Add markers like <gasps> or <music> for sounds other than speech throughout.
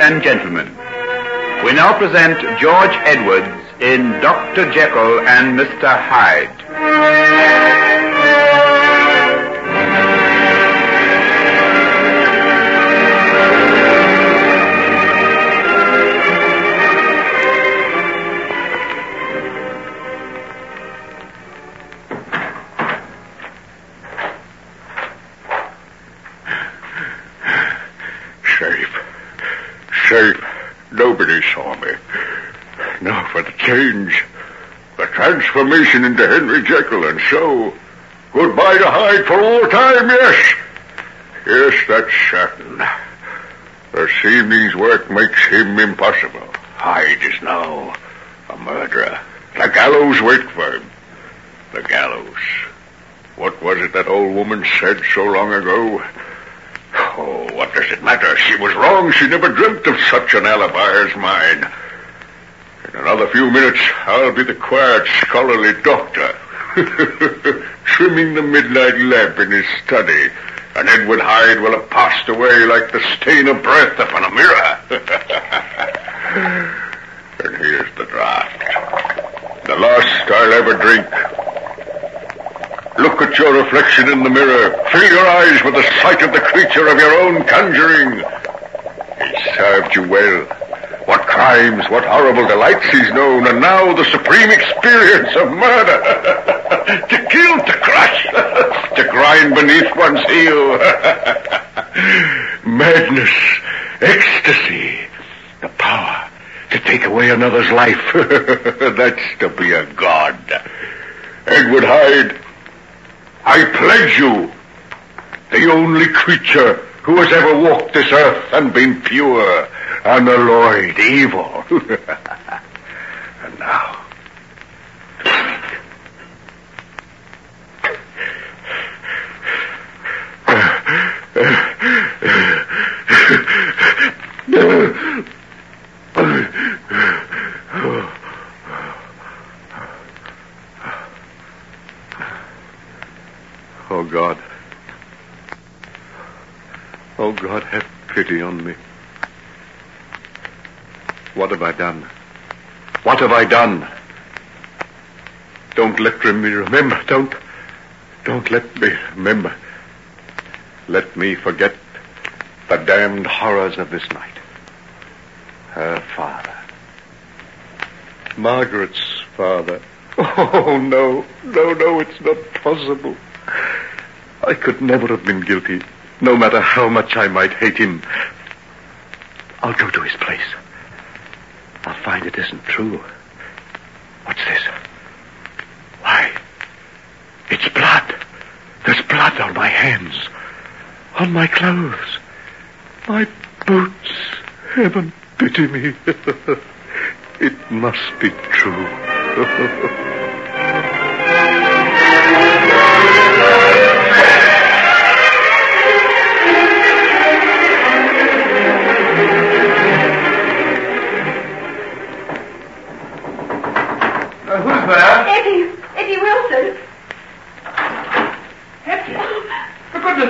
and gentlemen, we now present George Edwards in Dr. Jekyll and Mr. Hyde. Safe. Nobody saw me. Now for the change. The transformation into Henry Jekyll, and so goodbye to Hyde for all time, yes. Yes, that's certain. This evening's work makes him impossible. Hyde is now a murderer. The gallows wait for him. The gallows. What was it that old woman said so long ago? What does it matter? She was wrong. She never dreamt of such an alibi as mine. In another few minutes, I'll be the quiet, scholarly doctor, <laughs> trimming the midnight lamp in his study, and Edward Hyde will have passed away like the stain of breath upon a mirror. <laughs> and here's the draft. The last I'll ever drink. Look at your reflection in the mirror. Fill your eyes with the sight of the creature of your own conjuring. He served you well. What crimes, what horrible delights he's known, and now the supreme experience of murder. <laughs> to kill, to crush, <laughs> to grind beneath one's heel. <laughs> Madness, ecstasy, the power to take away another's life. That's to be a god. Edward Hyde, I pledge you, the only creature who has ever walked this earth and been pure, unalloyed evil. <laughs> and now, Oh God. Oh God, have pity on me. What have I done? What have I done? Don't let me remember. Don't. Don't let me remember. Let me forget the damned horrors of this night. Her father. Margaret's father. <laughs> Oh, no. No, no, it's not possible. I could never have been guilty, no matter how much I might hate him. I'll go to his place. I'll find it isn't true. What's this? Why, it's blood. There's blood on my hands, on my clothes, my boots. Heaven pity me. <laughs> it must be true. <laughs>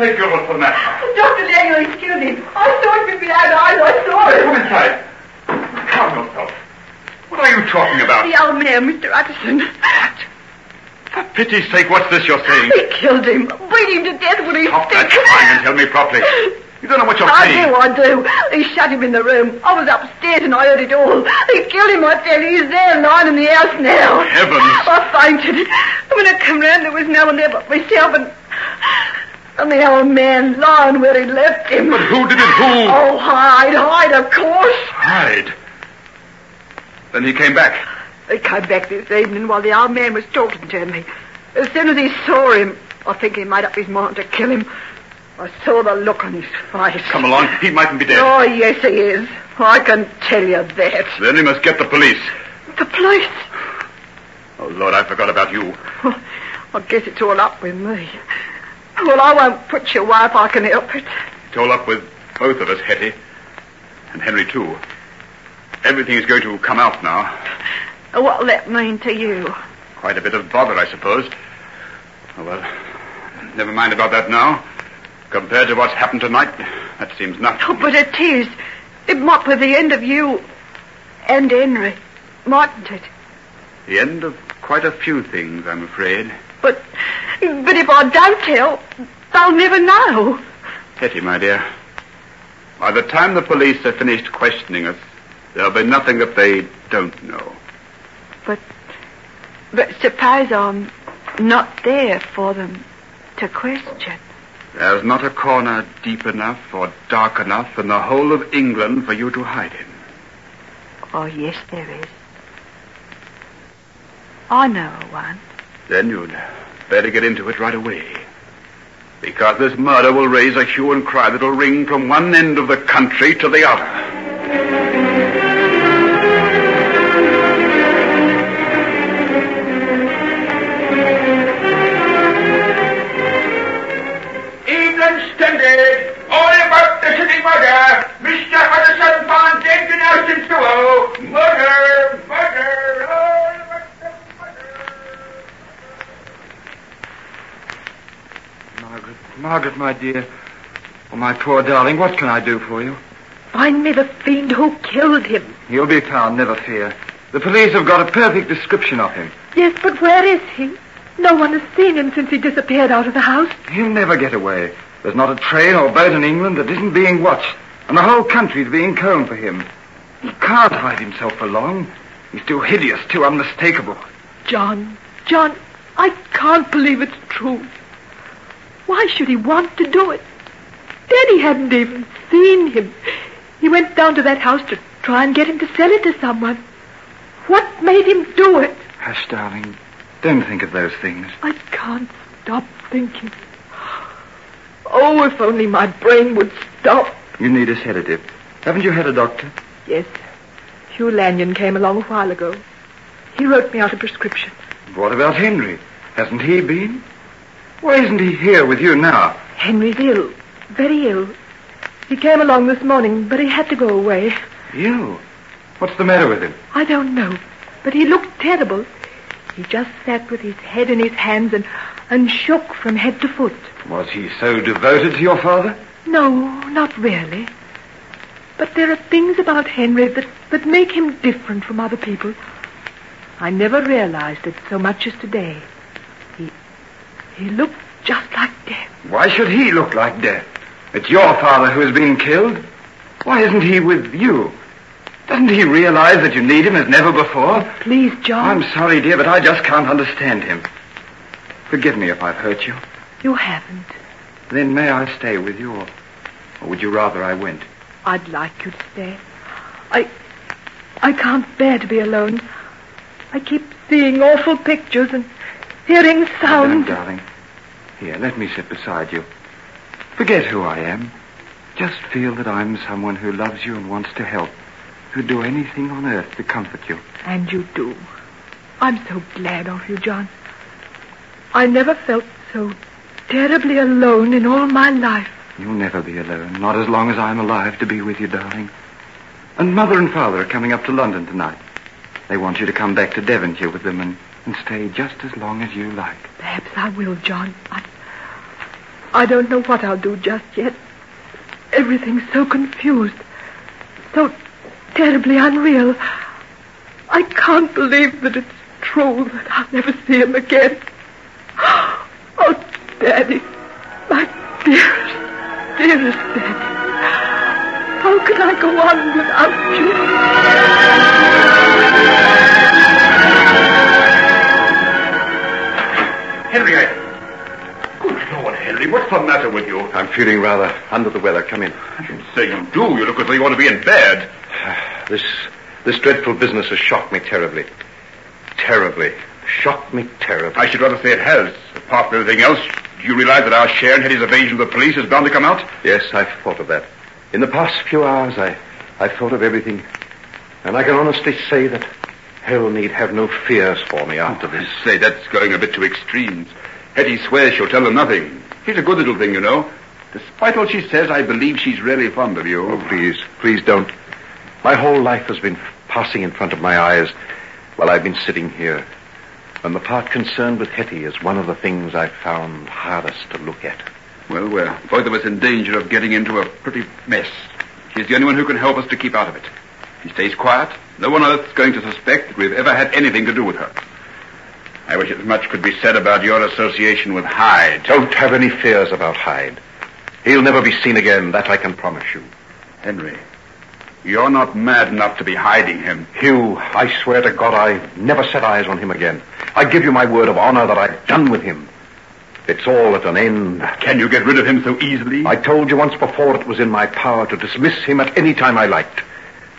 For you're what's the matter? <laughs> Dr. Lanyon, excuse me. I saw it with my own eyes. I saw it. come inside. Calm yourself. What are you talking about? The old man, Mr. Utterson. For pity's sake, what's this you're saying? He killed him. Beat him to death with his Stop that crying and tell me properly. You don't know what you're I saying. I do, I do. He shut him in the room. I was upstairs and I heard it all. He killed him, I tell you. He's there lying in the house now. Oh, Heavens. I fainted. When I come round, there was no one there but myself and... And the old man lying where he left him. But who did it? Who? Oh, Hyde, Hyde, of course. Hyde. Then he came back. He came back this evening while the old man was talking to me. As soon as he saw him, I think he made up his mind to kill him. I saw the look on his face. Come along. He mightn't be dead. Oh, yes, he is. I can tell you that. Then we must get the police. The police. Oh, Lord, I forgot about you. <laughs> I guess it's all up with me. Well, I won't put you away if I can help it. It's all up with both of us, Hetty. And Henry, too. Everything is going to come out now. What'll that mean to you? Quite a bit of bother, I suppose. Oh, well, never mind about that now. Compared to what's happened tonight, that seems nothing. Oh, but it is. It might be the end of you and Henry, mightn't it? The end of quite a few things, I'm afraid. But, but if I don't tell, they'll never know. Hetty, my dear, by the time the police have finished questioning us, there'll be nothing that they don't know. But, but suppose I'm not there for them to question. There's not a corner deep enough or dark enough in the whole of England for you to hide in. Oh, yes, there is. I know one. Then you'd better get into it right away. Because this murder will raise a hue and cry that'll ring from one end of the country to the other. Dear. Oh, my poor darling, what can I do for you? Find me the fiend who killed him. He'll be found, never fear. The police have got a perfect description of him. Yes, but where is he? No one has seen him since he disappeared out of the house. He'll never get away. There's not a train or boat in England that isn't being watched, and the whole country's being combed for him. He can't hide himself for long. He's too hideous, too unmistakable. John, John, I can't believe it's true. Why should he want to do it? Daddy hadn't even seen him. He went down to that house to try and get him to sell it to someone. What made him do it? Hush, darling. Don't think of those things. I can't stop thinking. Oh, if only my brain would stop. You need a sedative. Haven't you had a doctor? Yes. Hugh Lanyon came along a while ago. He wrote me out a prescription. What about Henry? Hasn't he been? Why isn't he here with you now? Henry's ill. Very ill. He came along this morning, but he had to go away. You? What's the matter with him? I don't know, but he looked terrible. He just sat with his head in his hands and, and shook from head to foot. Was he so devoted to your father? No, not really. But there are things about Henry that, that make him different from other people. I never realized it so much as today. He looked just like death. Why should he look like death? It's your father who has been killed. Why isn't he with you? Doesn't he realize that you need him as never before? Oh, please, John. I'm sorry, dear, but I just can't understand him. Forgive me if I've hurt you. You haven't. Then may I stay with you, or, or would you rather I went? I'd like you to stay. I I can't bear to be alone. I keep seeing awful pictures and hearing sounds. darling. Here, let me sit beside you. Forget who I am. Just feel that I'm someone who loves you and wants to help. Who'd do anything on earth to comfort you. And you do. I'm so glad of you, John. I never felt so terribly alone in all my life. You'll never be alone, not as long as I'm alive to be with you, darling. And Mother and Father are coming up to London tonight. They want you to come back to Devonshire with them and, stay just as long as you like. Perhaps I will, John. I, I don't know what I'll do just yet. Everything's so confused. So terribly unreal. I can't believe that it's true that I'll never see him again. <gasps> Oh, Daddy. My dearest, dearest Daddy. How can I go on without you? Henry, I... Good Lord, Henry, what's the matter with you? I'm feeling rather under the weather. Come in. I should say you do. You look as though you want to be in bed. <sighs> This this dreadful business has shocked me terribly. Terribly. Shocked me terribly. I should rather say it has. Apart from everything else, do you realize that our share in Hetty's evasion of the police is bound to come out? Yes, I've thought of that. In the past few hours, I, I've thought of everything. And I can honestly say that hell need have no fears for me after oh, I this. say, that's going a bit to extremes. Hetty swears she'll tell them nothing. She's a good little thing, you know. Despite all she says, I believe she's really fond of you. Oh, please, please don't. My whole life has been passing in front of my eyes while I've been sitting here. And the part concerned with Hetty is one of the things I've found hardest to look at. Well, we're both of us in danger of getting into a pretty mess. She's the only one who can help us to keep out of it. She stays quiet. No one on is going to suspect that we've ever had anything to do with her. I wish as much could be said about your association with Hyde. Don't have any fears about Hyde. He'll never be seen again, that I can promise you. Henry, you're not mad enough to be hiding him. Hugh, I swear to God I never set eyes on him again. I give you my word of honor that I've done with him. It's all at an end. Can you get rid of him so easily? I told you once before it was in my power to dismiss him at any time I liked.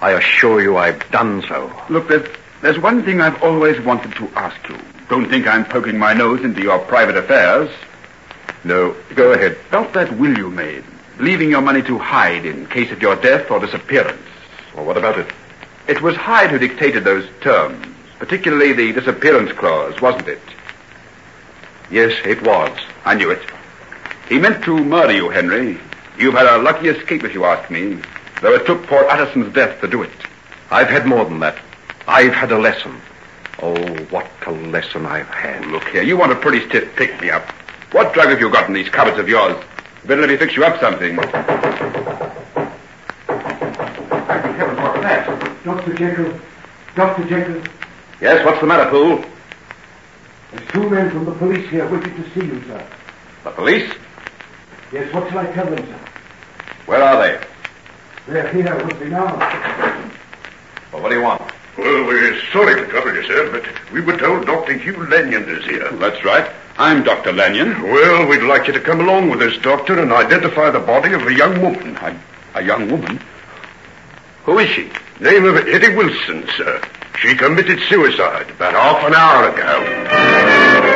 I assure you I've done so. Look, there's, there's one thing I've always wanted to ask you. Don't think I'm poking my nose into your private affairs. No, go ahead. About that will you made, leaving your money to Hyde in case of your death or disappearance. Well, what about it? It was Hyde who dictated those terms, particularly the disappearance clause, wasn't it? Yes, it was. I knew it. He meant to murder you, Henry. You've had a lucky escape, if you ask me, though it took poor Utterson's death to do it. I've had more than that. I've had a lesson. Oh, what a lesson I've had. Look here, you want a pretty stiff pick-me-up. What drug have you got in these cupboards of yours? Better let me fix you up something. Heavens, what's that? Dr. Jekyll. Dr. Jekyll. Yes, what's the matter, Poole? There's two men from the police here waiting to see you, sir. The police? Yes, what shall I tell them, sir? Where are they? They're here with me now. Well, what do you want? Well, we're sorry to trouble you, sir, but we were told Dr. Hugh Lanyon is here. That's right. I'm Dr. Lanyon. Well, we'd like you to come along with us, Doctor, and identify the body of a young woman. A, a young woman? Who is she? Name of Hetty Wilson, sir. She committed suicide about half an hour ago.